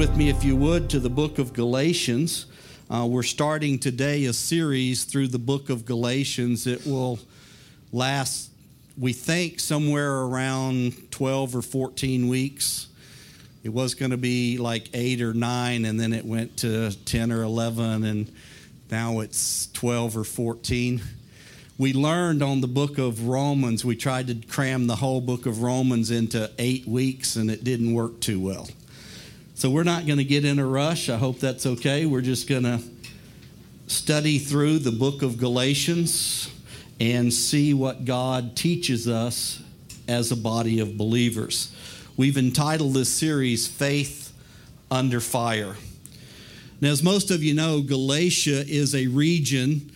With me, if you would, to the book of Galatians. Uh, we're starting today a series through the book of Galatians. It will last, we think, somewhere around 12 or 14 weeks. It was going to be like eight or nine, and then it went to 10 or 11, and now it's 12 or 14. We learned on the book of Romans, we tried to cram the whole book of Romans into eight weeks, and it didn't work too well. So we're not going to get in a rush. I hope that's okay. We're just going to study through the book of Galatians and see what God teaches us as a body of believers. We've entitled this series Faith Under Fire. Now, as most of you know, Galatia is a region,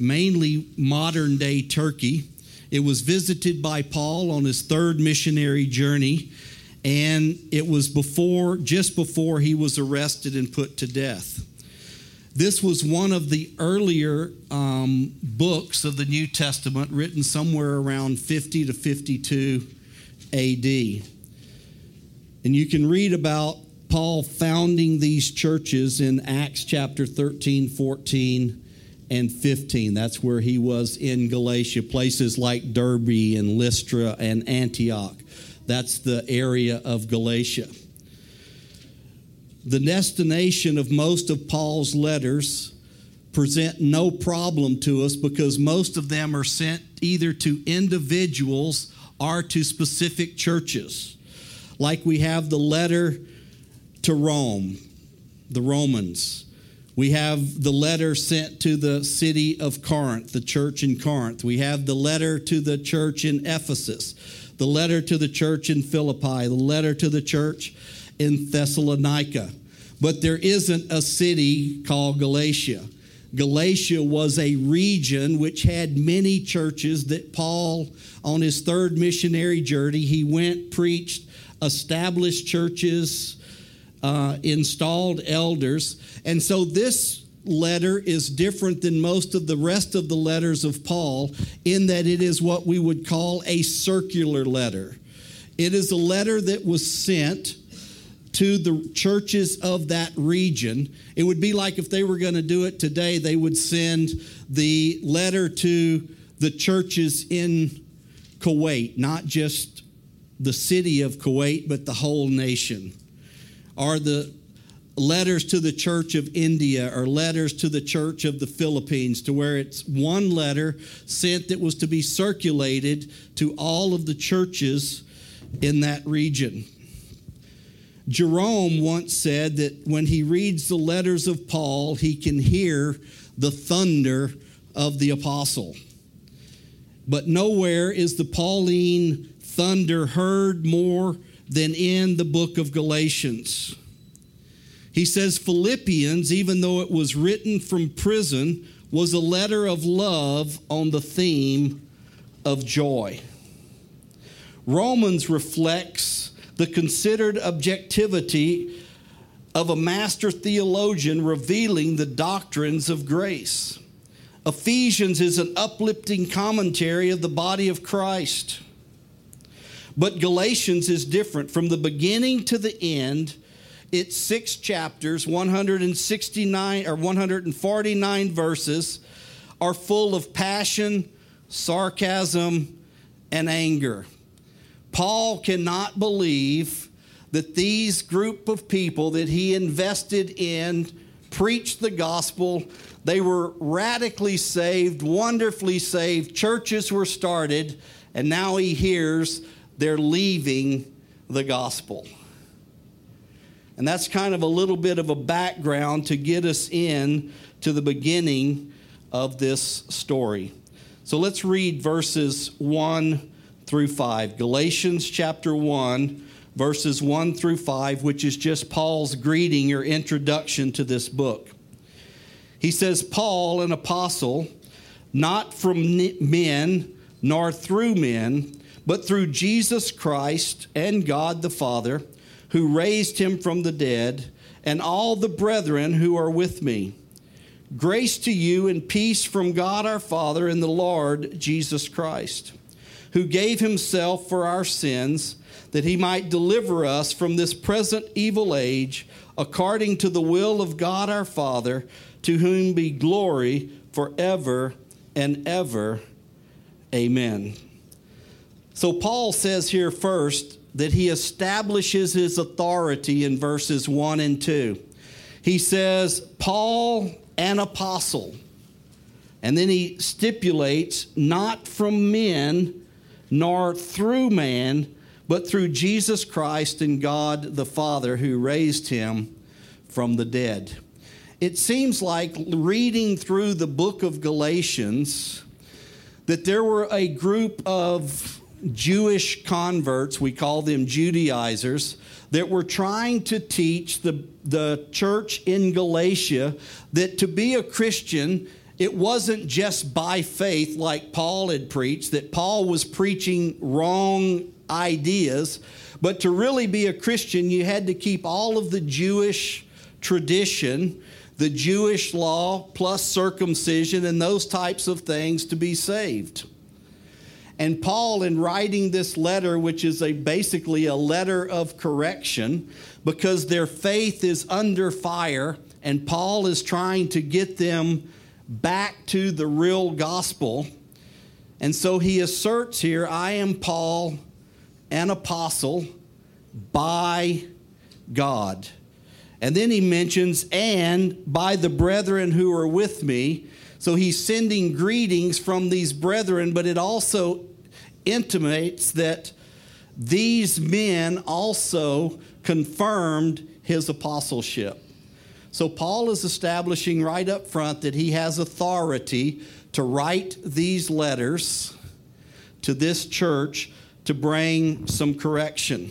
mainly modern day Turkey. It was visited by Paul on his third missionary journey and it was before just before he was arrested and put to death. This was one of the earlier um, books of the new testament written somewhere around 50 to 52 ad and you can read about paul founding these churches in acts chapter 13 14 and 15 that's where he was in galatia places like derbe and lystra and antioch that's the area of Galatia. The destination of most of Paul's letters present no problem to us because most of them are sent either to individuals or to specific churches. Like we have the letter to Rome, the Romans. We have the letter sent to the city of Corinth, the church in Corinth. We have the letter to the church in Ephesus the letter to the church in Philippi, the letter to the church in Thessalonica. But there isn't a city called Galatia. Galatia was a region which had many churches that Paul, on his third missionary journey, he went, preached, established churches, uh, installed elders. And so this letter is different than most of the rest of the letters of Paul in that it is what we would call a circular letter. It is a letter that was sent to the churches of that region. It would be like if they were going to do it today, they would send the letter to the churches in Kuwait, not just the city of Kuwait, but the whole nation. Or the letters to the church of India or letters to the church of the Philippines, to where it's one letter sent that was to be circulated to all of the churches in that region. Jerome once said that when he reads the letters of Paul, he can hear the thunder of the apostle. But nowhere is the Pauline thunder heard more than in the book of Galatians. He says Philippians, even though it was written from prison, was a letter of love on the theme of joy. Romans reflects the considered objectivity of a master theologian revealing the doctrines of grace. Ephesians is an uplifting commentary of the body of Christ. But Galatians is different. From the beginning to the end, it's six chapters, 169 or 149 verses, are full of passion, sarcasm, and anger. Paul cannot believe that these group of people that he invested in preached the gospel. They were radically saved, wonderfully saved. Churches were started, and now he hears they're leaving the gospel. And that's kind of a little bit of a background to get us in to the beginning of this story. So let's read verses 1 through 5. Galatians chapter 1, verses 1 through 5, which is just Paul's greeting or introduction to this book. He says, Paul, an apostle, not from men nor through men, but through Jesus Christ and God the Father, who raised him from the dead, and all the brethren who are with me. Grace to you and peace from God our Father and the Lord Jesus Christ, who gave himself for our sins, that he might deliver us from this present evil age, according to the will of God our Father, to whom be glory forever and ever. Amen. So, Paul says here first that he establishes his authority in verses 1 and 2. He says, Paul, an apostle. And then he stipulates, not from men, nor through man, but through Jesus Christ and God the Father who raised him from the dead. It seems like reading through the book of Galatians that there were a group of Jewish converts, we call them Judaizers, that were trying to teach the, the church in Galatia that to be a Christian, it wasn't just by faith like Paul had preached, that Paul was preaching wrong ideas, but to really be a Christian, you had to keep all of the Jewish tradition, the Jewish law, plus circumcision, and those types of things to be saved. And Paul, in writing this letter, which is a, basically a letter of correction, because their faith is under fire, and Paul is trying to get them back to the real gospel. And so he asserts here I am Paul, an apostle by God. And then he mentions, and by the brethren who are with me. So he's sending greetings from these brethren, but it also intimates that these men also confirmed his apostleship. So Paul is establishing right up front that he has authority to write these letters to this church to bring some correction.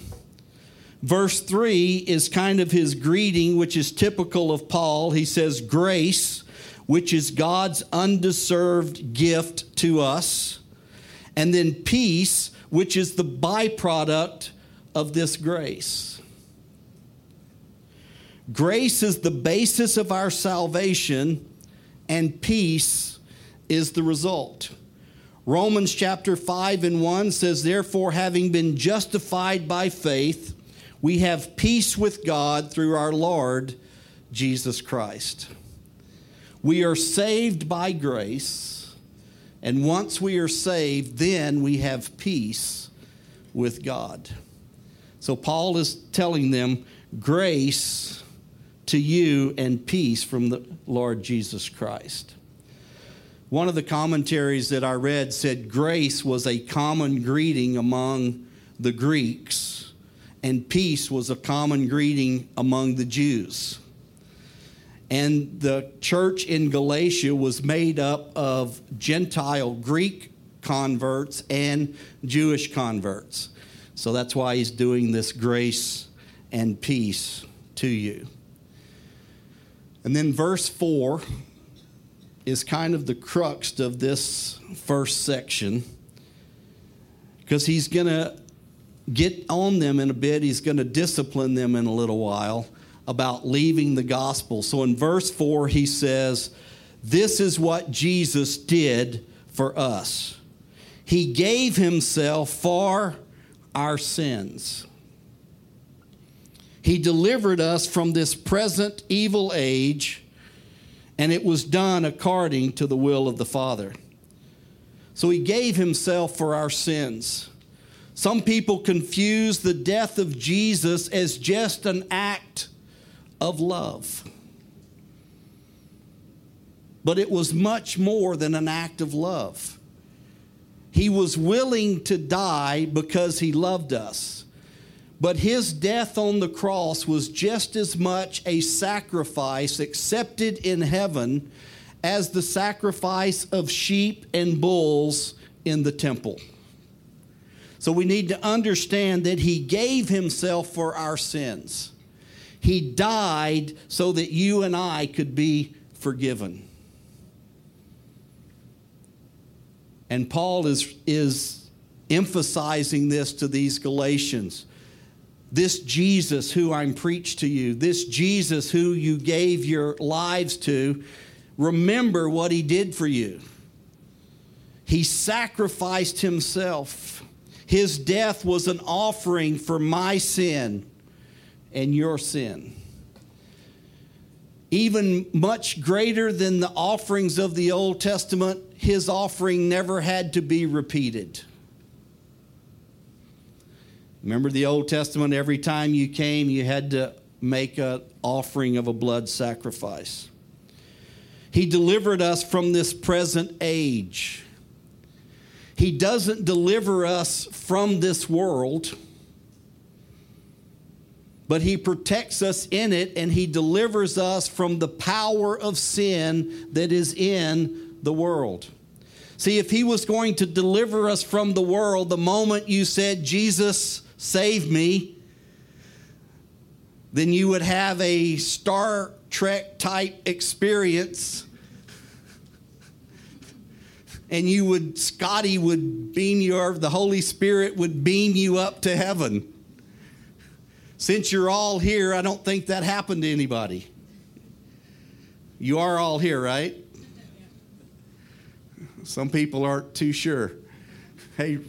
Verse 3 is kind of his greeting, which is typical of Paul. He says, Grace, which is God's undeserved gift to us and then peace, which is the byproduct of this grace. Grace is the basis of our salvation, and peace is the result. Romans chapter 5 and 1 says, Therefore, having been justified by faith, we have peace with God through our Lord Jesus Christ. We are saved by grace and once we are saved, then we have peace with God. So Paul is telling them grace to you and peace from the Lord Jesus Christ. One of the commentaries that I read said grace was a common greeting among the Greeks, and peace was a common greeting among the Jews. And the church in Galatia was made up of Gentile Greek converts and Jewish converts. So that's why he's doing this grace and peace to you. And then verse 4 is kind of the crux of this first section because he's going to get on them in a bit, he's going to discipline them in a little while about leaving the gospel. So in verse 4, he says, This is what Jesus did for us. He gave himself for our sins. He delivered us from this present evil age, and it was done according to the will of the Father. So he gave himself for our sins. Some people confuse the death of Jesus as just an act of love. But it was much more than an act of love. He was willing to die because he loved us. But his death on the cross was just as much a sacrifice accepted in heaven as the sacrifice of sheep and bulls in the temple. So we need to understand that he gave himself for our sins. He died so that you and I could be forgiven. And Paul is, is emphasizing this to these Galatians. This Jesus who I'm preached to you, this Jesus who you gave your lives to, remember what he did for you. He sacrificed himself. His death was an offering for my sin and your sin even much greater than the offerings of the Old Testament, his offering never had to be repeated. Remember the Old Testament, every time you came, you had to make an offering of a blood sacrifice. He delivered us from this present age. He doesn't deliver us from this world but he protects us in it and he delivers us from the power of sin that is in the world. See, if he was going to deliver us from the world the moment you said, Jesus, save me, then you would have a Star Trek type experience. And you would, Scotty would beam you, or the Holy Spirit would beam you up to heaven. Since you're all here, I don't think that happened to anybody. You are all here, right? Some people aren't too sure. Hey,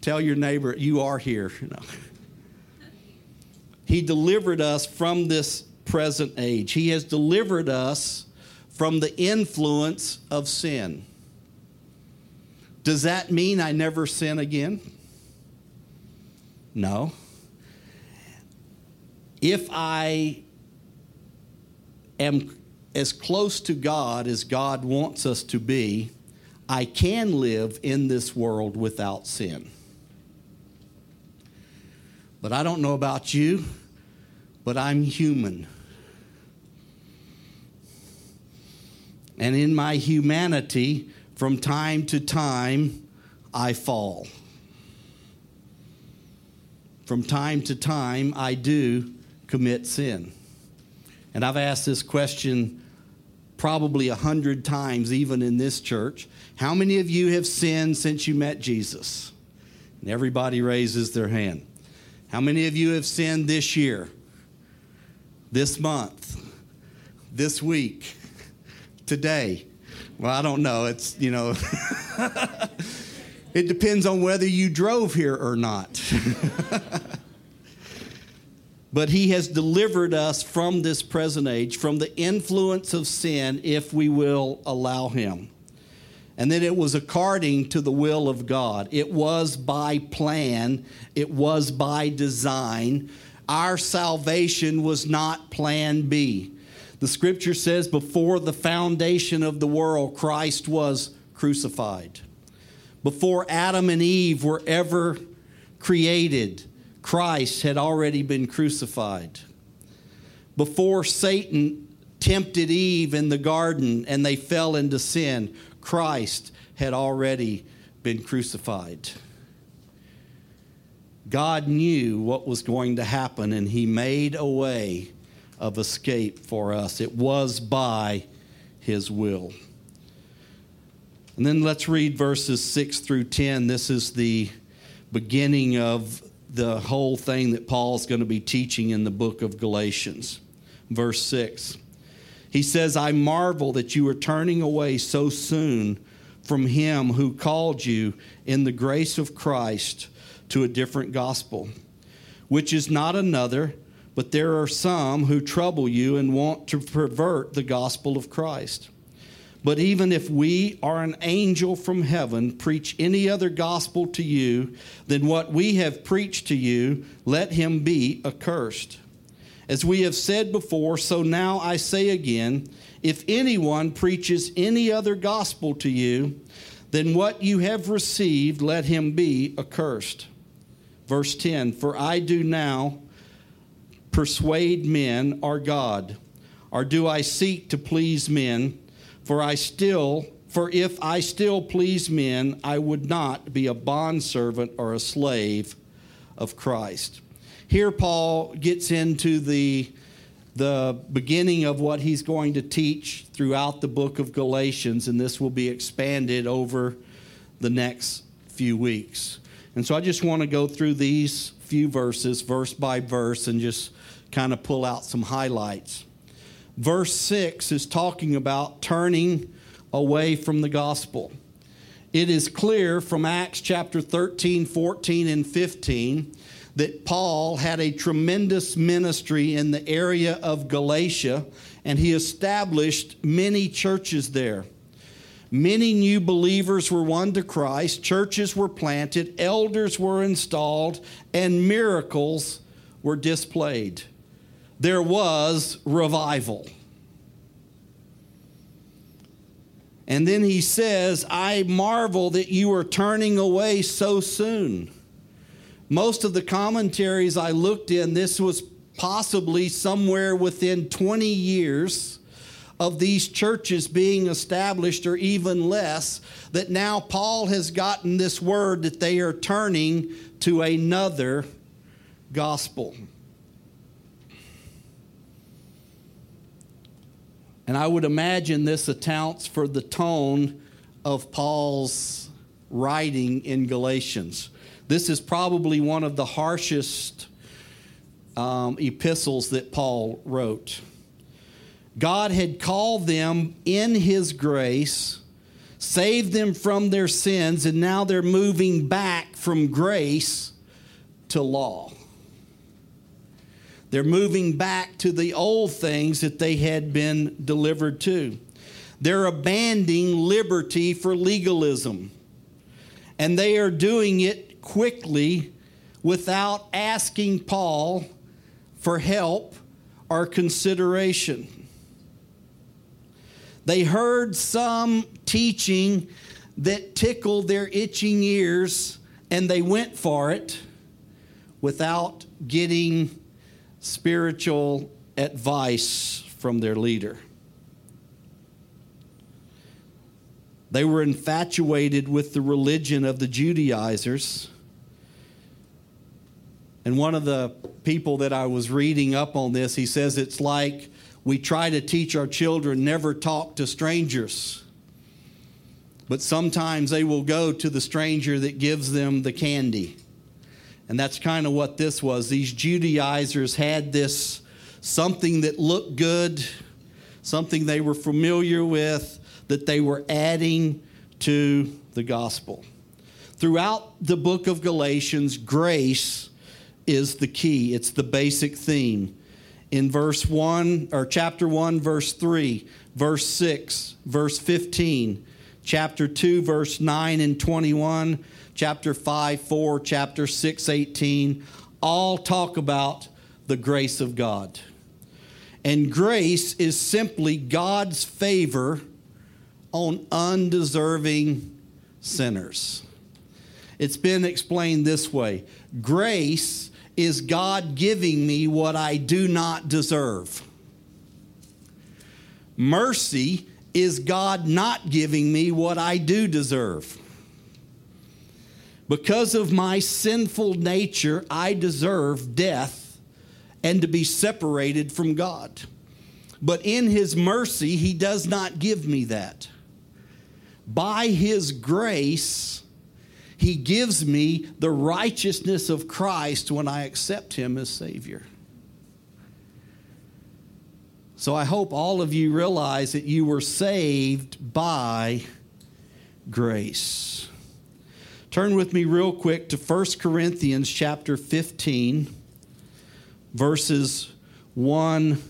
tell your neighbor, you are here. He delivered us from this present age. He has delivered us from the influence of sin. Does that mean I never sin again? No if I am as close to God as God wants us to be, I can live in this world without sin. But I don't know about you, but I'm human. And in my humanity, from time to time, I fall. From time to time, I do commit sin? And I've asked this question probably a hundred times, even in this church. How many of you have sinned since you met Jesus? And everybody raises their hand. How many of you have sinned this year, this month, this week, today? Well, I don't know. It's, you know, it depends on whether you drove here or not. but he has delivered us from this present age, from the influence of sin, if we will allow him. And then it was according to the will of God. It was by plan, it was by design. Our salvation was not plan B. The scripture says, before the foundation of the world, Christ was crucified. Before Adam and Eve were ever created, Christ had already been crucified. Before Satan tempted Eve in the garden and they fell into sin, Christ had already been crucified. God knew what was going to happen and he made a way of escape for us. It was by his will. And then let's read verses 6 through 10. This is the beginning of the whole thing that Paul's going to be teaching in the book of Galatians. Verse 6. He says, I marvel that you are turning away so soon from him who called you in the grace of Christ to a different gospel, which is not another, but there are some who trouble you and want to pervert the gospel of Christ. But even if we or an angel from heaven preach any other gospel to you than what we have preached to you, let him be accursed. As we have said before, so now I say again if anyone preaches any other gospel to you than what you have received, let him be accursed. Verse 10 For I do now persuade men or God, or do I seek to please men? For I still for if I still please men, I would not be a bondservant or a slave of Christ. Here, Paul gets into the, the beginning of what he's going to teach throughout the book of Galatians, and this will be expanded over the next few weeks. And so I just want to go through these few verses, verse by verse, and just kind of pull out some highlights. Verse 6 is talking about turning away from the gospel. It is clear from Acts chapter 13, 14, and 15 that Paul had a tremendous ministry in the area of Galatia, and he established many churches there. Many new believers were won to Christ, churches were planted, elders were installed, and miracles were displayed. There was revival. And then he says, I marvel that you are turning away so soon. Most of the commentaries I looked in, this was possibly somewhere within 20 years of these churches being established, or even less, that now Paul has gotten this word that they are turning to another gospel. And I would imagine this accounts for the tone of Paul's writing in Galatians. This is probably one of the harshest um, epistles that Paul wrote. God had called them in His grace, saved them from their sins, and now they're moving back from grace to law. They're moving back to the old things that they had been delivered to. They're abandoning liberty for legalism. And they are doing it quickly without asking Paul for help or consideration. They heard some teaching that tickled their itching ears and they went for it without getting spiritual advice from their leader. They were infatuated with the religion of the Judaizers. And one of the people that I was reading up on this, he says it's like we try to teach our children never talk to strangers. But sometimes they will go to the stranger that gives them the candy. And that's kind of what this was. These Judaizers had this something that looked good, something they were familiar with, that they were adding to the gospel. Throughout the book of Galatians, grace is the key, it's the basic theme. In verse 1, or chapter 1, verse 3, verse 6, verse 15, chapter 2, verse 9 and 21, chapter 5, 4, chapter 6, 18, all talk about the grace of God. And grace is simply God's favor on undeserving sinners. It's been explained this way grace is God giving me what I do not deserve. Mercy is God not giving me what I do deserve. Because of my sinful nature, I deserve death and to be separated from God. But in His mercy, He does not give me that. By His grace, He gives me the righteousness of Christ when I accept Him as Savior. So I hope all of you realize that you were saved by grace. Turn with me real quick to 1 Corinthians chapter 15, verses 1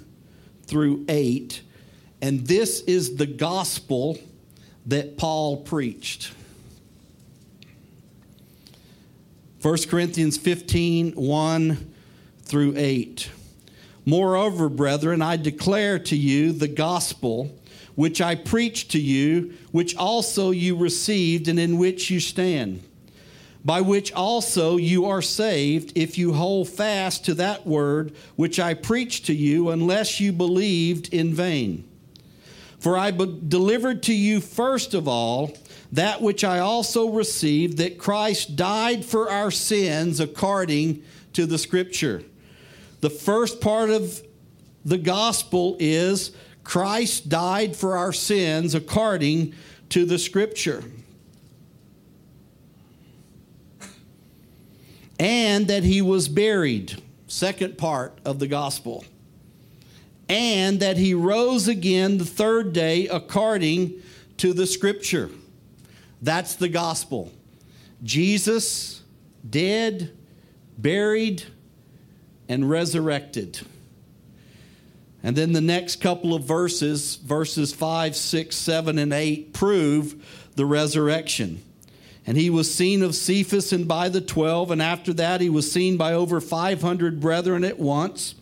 through 8. And this is the gospel that Paul preached. 1 Corinthians 15, 1 through 8. Moreover, brethren, I declare to you the gospel which I preached to you, which also you received and in which you stand by which also you are saved, if you hold fast to that word which I preached to you, unless you believed in vain. For I delivered to you first of all that which I also received, that Christ died for our sins according to the Scripture. The first part of the gospel is Christ died for our sins according to the Scripture. And that he was buried. Second part of the gospel. And that he rose again the third day according to the scripture. That's the gospel. Jesus dead, buried, and resurrected. And then the next couple of verses, verses 5, 6, 7, and 8, prove the resurrection. And he was seen of Cephas and by the twelve, and after that he was seen by over 500 brethren at once,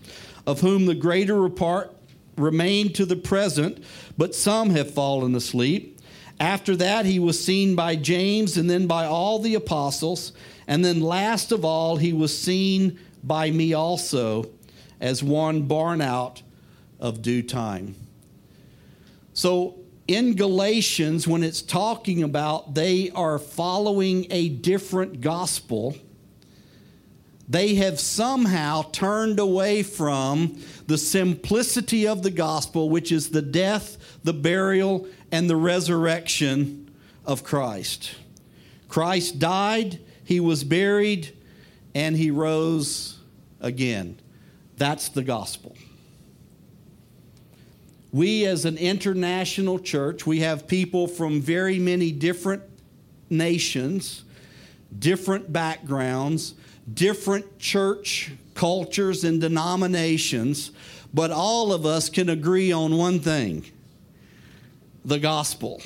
of whom the greater part remain to the present, but some have fallen asleep. After that he was seen by James, and then by all the apostles, and then last of all he was seen by me also, as one born out of due time. So in Galatians, when it's talking about they are following a different gospel, they have somehow turned away from the simplicity of the gospel, which is the death, the burial, and the resurrection of Christ. Christ died, he was buried, and he rose again. That's the gospel we as an international church, we have people from very many different nations, different backgrounds, different church cultures and denominations, but all of us can agree on one thing the gospel.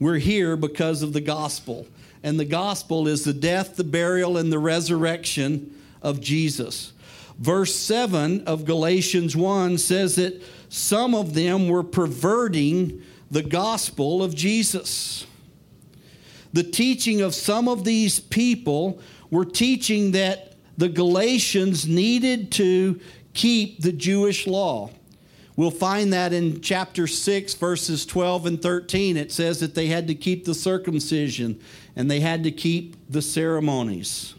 We're here because of the gospel. And the gospel is the death, the burial, and the resurrection of Jesus. Verse 7 of Galatians 1 says that some of them were perverting the gospel of Jesus. The teaching of some of these people were teaching that the Galatians needed to keep the Jewish law. We'll find that in chapter 6, verses 12 and 13. It says that they had to keep the circumcision and they had to keep the ceremonies.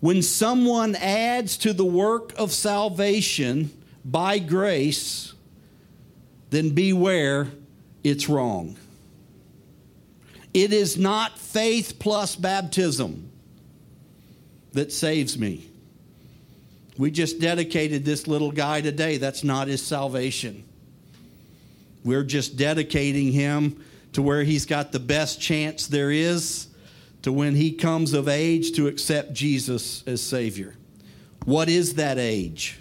When someone adds to the work of salvation by grace, then beware, it's wrong. It is not faith plus baptism that saves me. We just dedicated this little guy today. That's not his salvation. We're just dedicating him to where he's got the best chance there is to when he comes of age to accept Jesus as Savior. What is that age?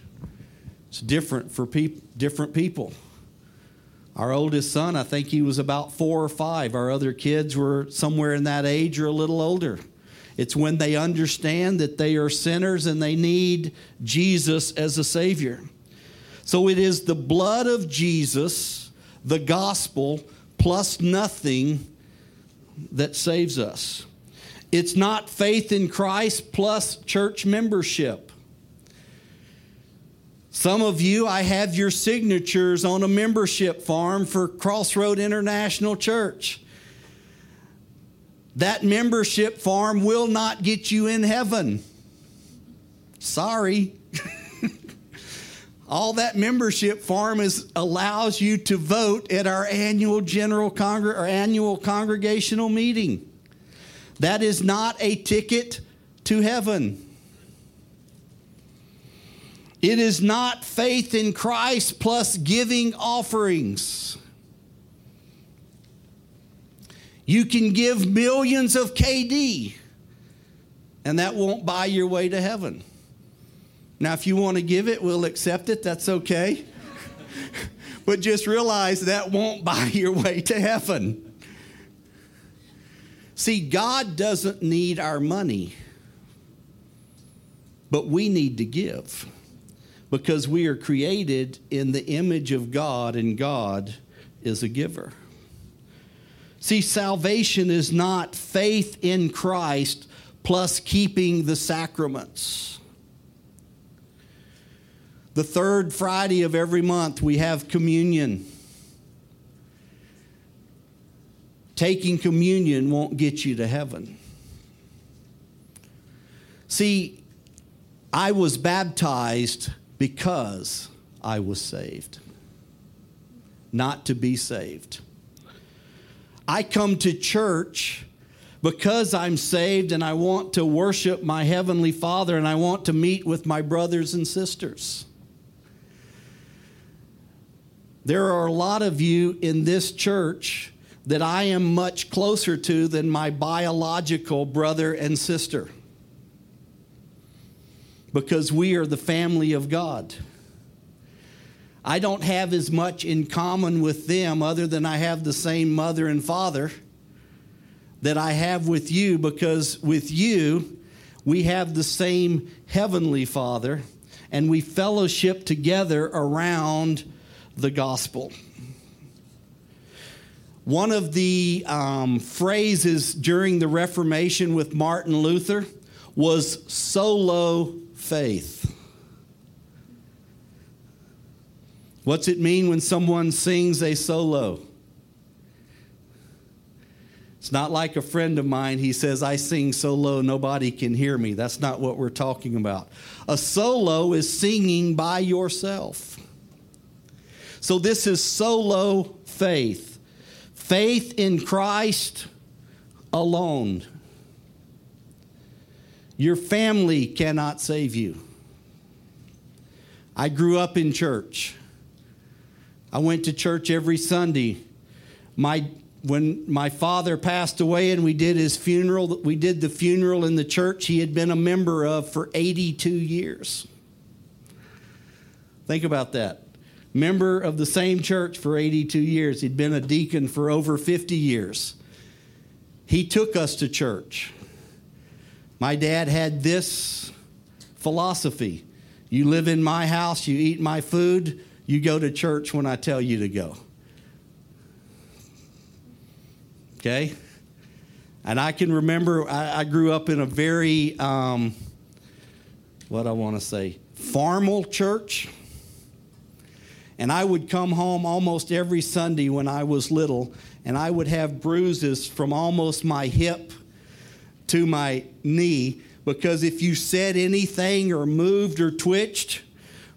It's different for peop- different people. Our oldest son, I think he was about four or five. Our other kids were somewhere in that age or a little older. It's when they understand that they are sinners and they need Jesus as a Savior. So it is the blood of Jesus, the gospel, plus nothing that saves us. It's not faith in Christ plus church membership. Some of you, I have your signatures on a membership form for Crossroad International Church. That membership form will not get you in heaven. Sorry. All that membership form is allows you to vote at our annual general congr- or annual congregational meeting. That is not a ticket to heaven. It is not faith in Christ plus giving offerings. You can give millions of KD, and that won't buy your way to heaven. Now, if you want to give it, we'll accept it. That's okay. but just realize that won't buy your way to heaven. See, God doesn't need our money, but we need to give because we are created in the image of God and God is a giver. See, salvation is not faith in Christ plus keeping the sacraments. The third Friday of every month, we have communion. Taking communion won't get you to heaven. See, I was baptized because I was saved, not to be saved. I come to church because I'm saved and I want to worship my Heavenly Father and I want to meet with my brothers and sisters. There are a lot of you in this church that I am much closer to than my biological brother and sister because we are the family of God. I don't have as much in common with them other than I have the same mother and father that I have with you because with you, we have the same heavenly Father and we fellowship together around the gospel. One of the um, phrases during the Reformation with Martin Luther was solo faith. What's it mean when someone sings a solo? It's not like a friend of mine. He says, I sing so low nobody can hear me. That's not what we're talking about. A solo is singing by yourself. So this is solo faith faith in Christ alone. Your family cannot save you. I grew up in church. I went to church every Sunday. My when my father passed away and we did his funeral, we did the funeral in the church he had been a member of for 82 years. Think about that. Member of the same church for 82 years. He'd been a deacon for over 50 years. He took us to church. My dad had this philosophy you live in my house, you eat my food, you go to church when I tell you to go. Okay? And I can remember I, I grew up in a very, um, what I want to say, formal church. And I would come home almost every Sunday when I was little, and I would have bruises from almost my hip to my knee because if you said anything or moved or twitched,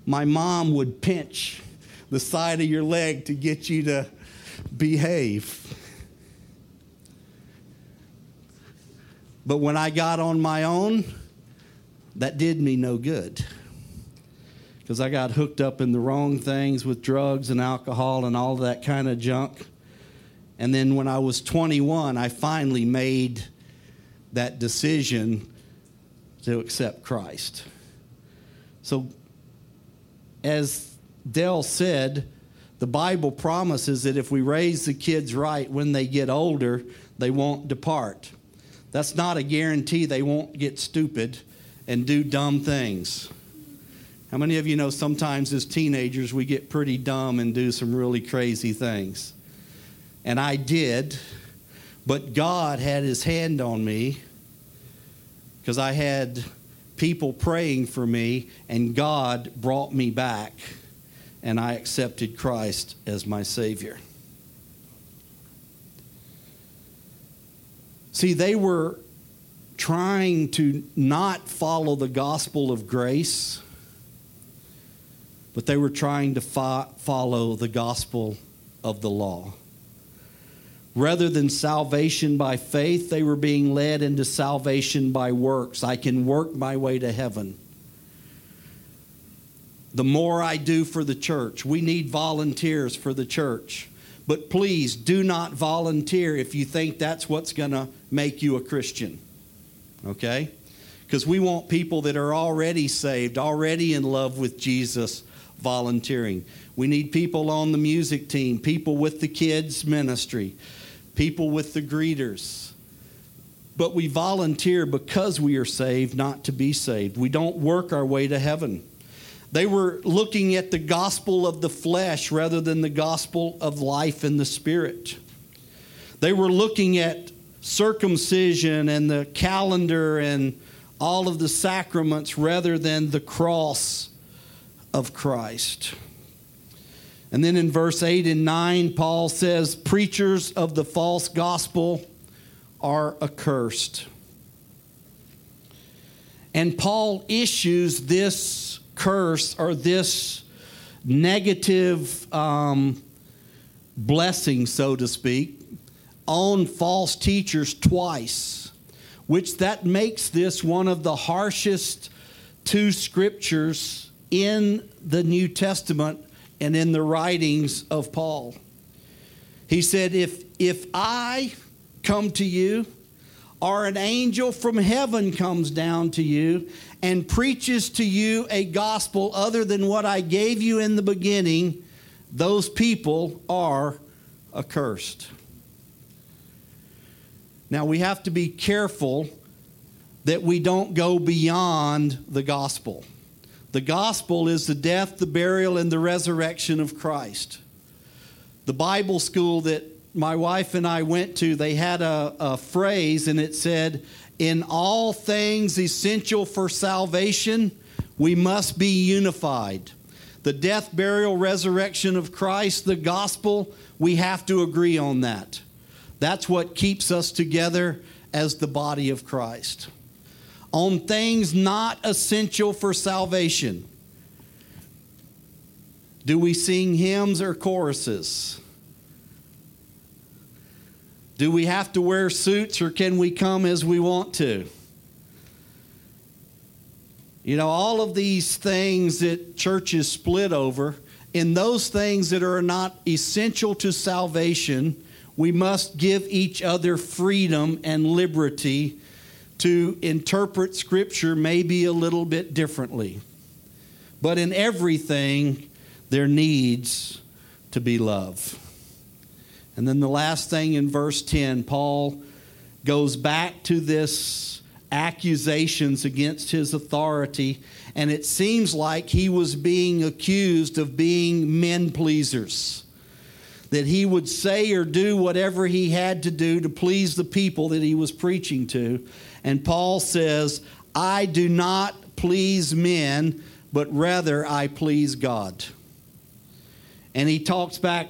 my mom would pinch the side of your leg to get you to behave. But when I got on my own, that did me no good. Because I got hooked up in the wrong things with drugs and alcohol and all that kind of junk. And then when I was 21, I finally made that decision to accept Christ. So, as Dell said, the Bible promises that if we raise the kids right when they get older, they won't depart. That's not a guarantee they won't get stupid and do dumb things. How many of you know sometimes as teenagers we get pretty dumb and do some really crazy things? And I did, but God had his hand on me because I had people praying for me, and God brought me back, and I accepted Christ as my Savior. See, they were trying to not follow the gospel of grace, but they were trying to fo- follow the gospel of the law. Rather than salvation by faith, they were being led into salvation by works. I can work my way to heaven. The more I do for the church, we need volunteers for the church. But please do not volunteer if you think that's what's going to make you a Christian. Okay? Because we want people that are already saved, already in love with Jesus, volunteering. We need people on the music team, people with the kids' ministry, people with the greeters. But we volunteer because we are saved, not to be saved. We don't work our way to heaven. They were looking at the gospel of the flesh rather than the gospel of life in the spirit. They were looking at circumcision and the calendar and all of the sacraments rather than the cross of Christ. And then in verse 8 and 9, Paul says, Preachers of the false gospel are accursed. And Paul issues this curse or this negative um, blessing, so to speak, on false teachers twice, which that makes this one of the harshest two scriptures in the New Testament and in the writings of Paul. He said, If, if I come to you, or an angel from heaven comes down to you and preaches to you a gospel other than what I gave you in the beginning, those people are accursed. Now, we have to be careful that we don't go beyond the gospel. The gospel is the death, the burial, and the resurrection of Christ. The Bible school that my wife and I went to, they had a, a phrase and it said, In all things essential for salvation, we must be unified. The death, burial, resurrection of Christ, the gospel, we have to agree on that. That's what keeps us together as the body of Christ. On things not essential for salvation. Do we sing hymns or choruses? Do we have to wear suits or can we come as we want to? You know, all of these things that churches split over, in those things that are not essential to salvation, we must give each other freedom and liberty to interpret Scripture maybe a little bit differently. But in everything, there needs to be love. And then the last thing in verse 10, Paul goes back to this accusations against his authority, and it seems like he was being accused of being men pleasers that he would say or do whatever he had to do to please the people that he was preaching to. And Paul says, I do not please men, but rather I please God. And he talks back,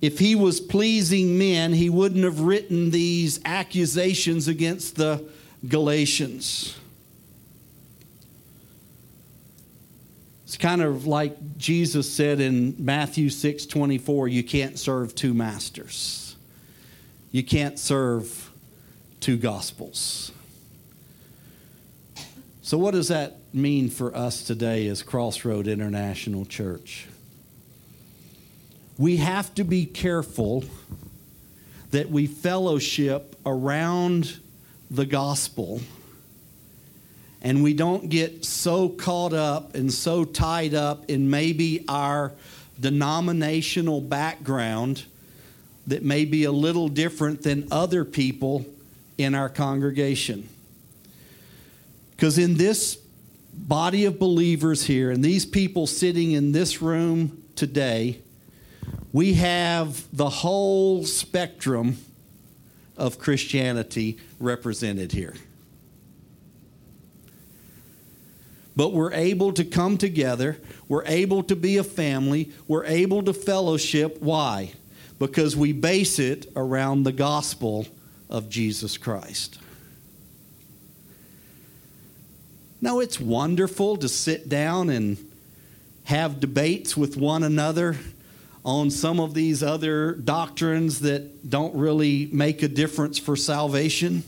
if he was pleasing men, he wouldn't have written these accusations against the Galatians. It's kind of like Jesus said in Matthew 6 24, you can't serve two masters. You can't serve two gospels. So, what does that mean for us today as Crossroad International Church? We have to be careful that we fellowship around the gospel and we don't get so caught up and so tied up in maybe our denominational background that may be a little different than other people in our congregation. Because in this body of believers here, and these people sitting in this room today, we have the whole spectrum of Christianity represented here. but we're able to come together. We're able to be a family. We're able to fellowship. Why? Because we base it around the gospel of Jesus Christ. Now, it's wonderful to sit down and have debates with one another on some of these other doctrines that don't really make a difference for salvation.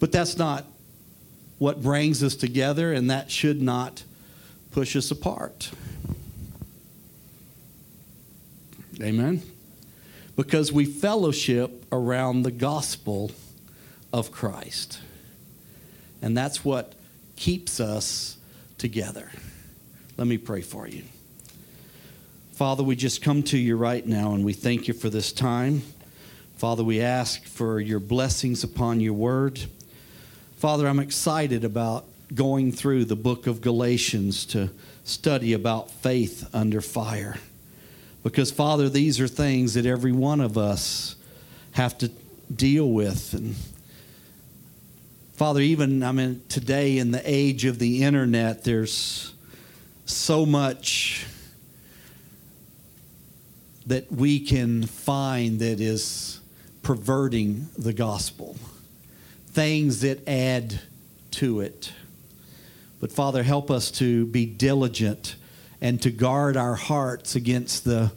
But that's not what brings us together, and that should not push us apart. Amen? Because we fellowship around the gospel of Christ. And that's what keeps us together. Let me pray for you. Father, we just come to you right now and we thank you for this time. Father, we ask for your blessings upon your word. Father, I'm excited about going through the book of Galatians to study about faith under fire. Because, Father, these are things that every one of us have to deal with. And, Father, even, I mean, today in the age of the internet, there's so much that we can find that is perverting the gospel, things that add to it. But Father, help us to be diligent and to guard our hearts against the,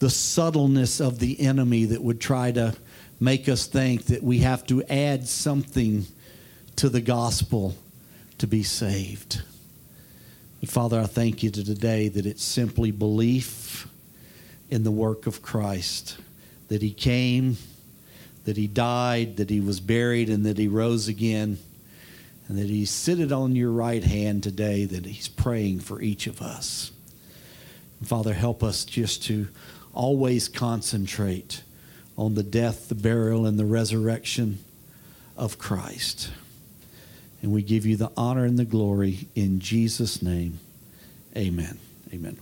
the subtleness of the enemy that would try to make us think that we have to add something to the gospel to be saved. Father, I thank you today that it's simply belief in the work of Christ, that he came, that he died, that he was buried, and that he rose again and that He's seated on your right hand today, that He's praying for each of us. And Father, help us just to always concentrate on the death, the burial, and the resurrection of Christ. And we give you the honor and the glory in Jesus' name. Amen. Amen.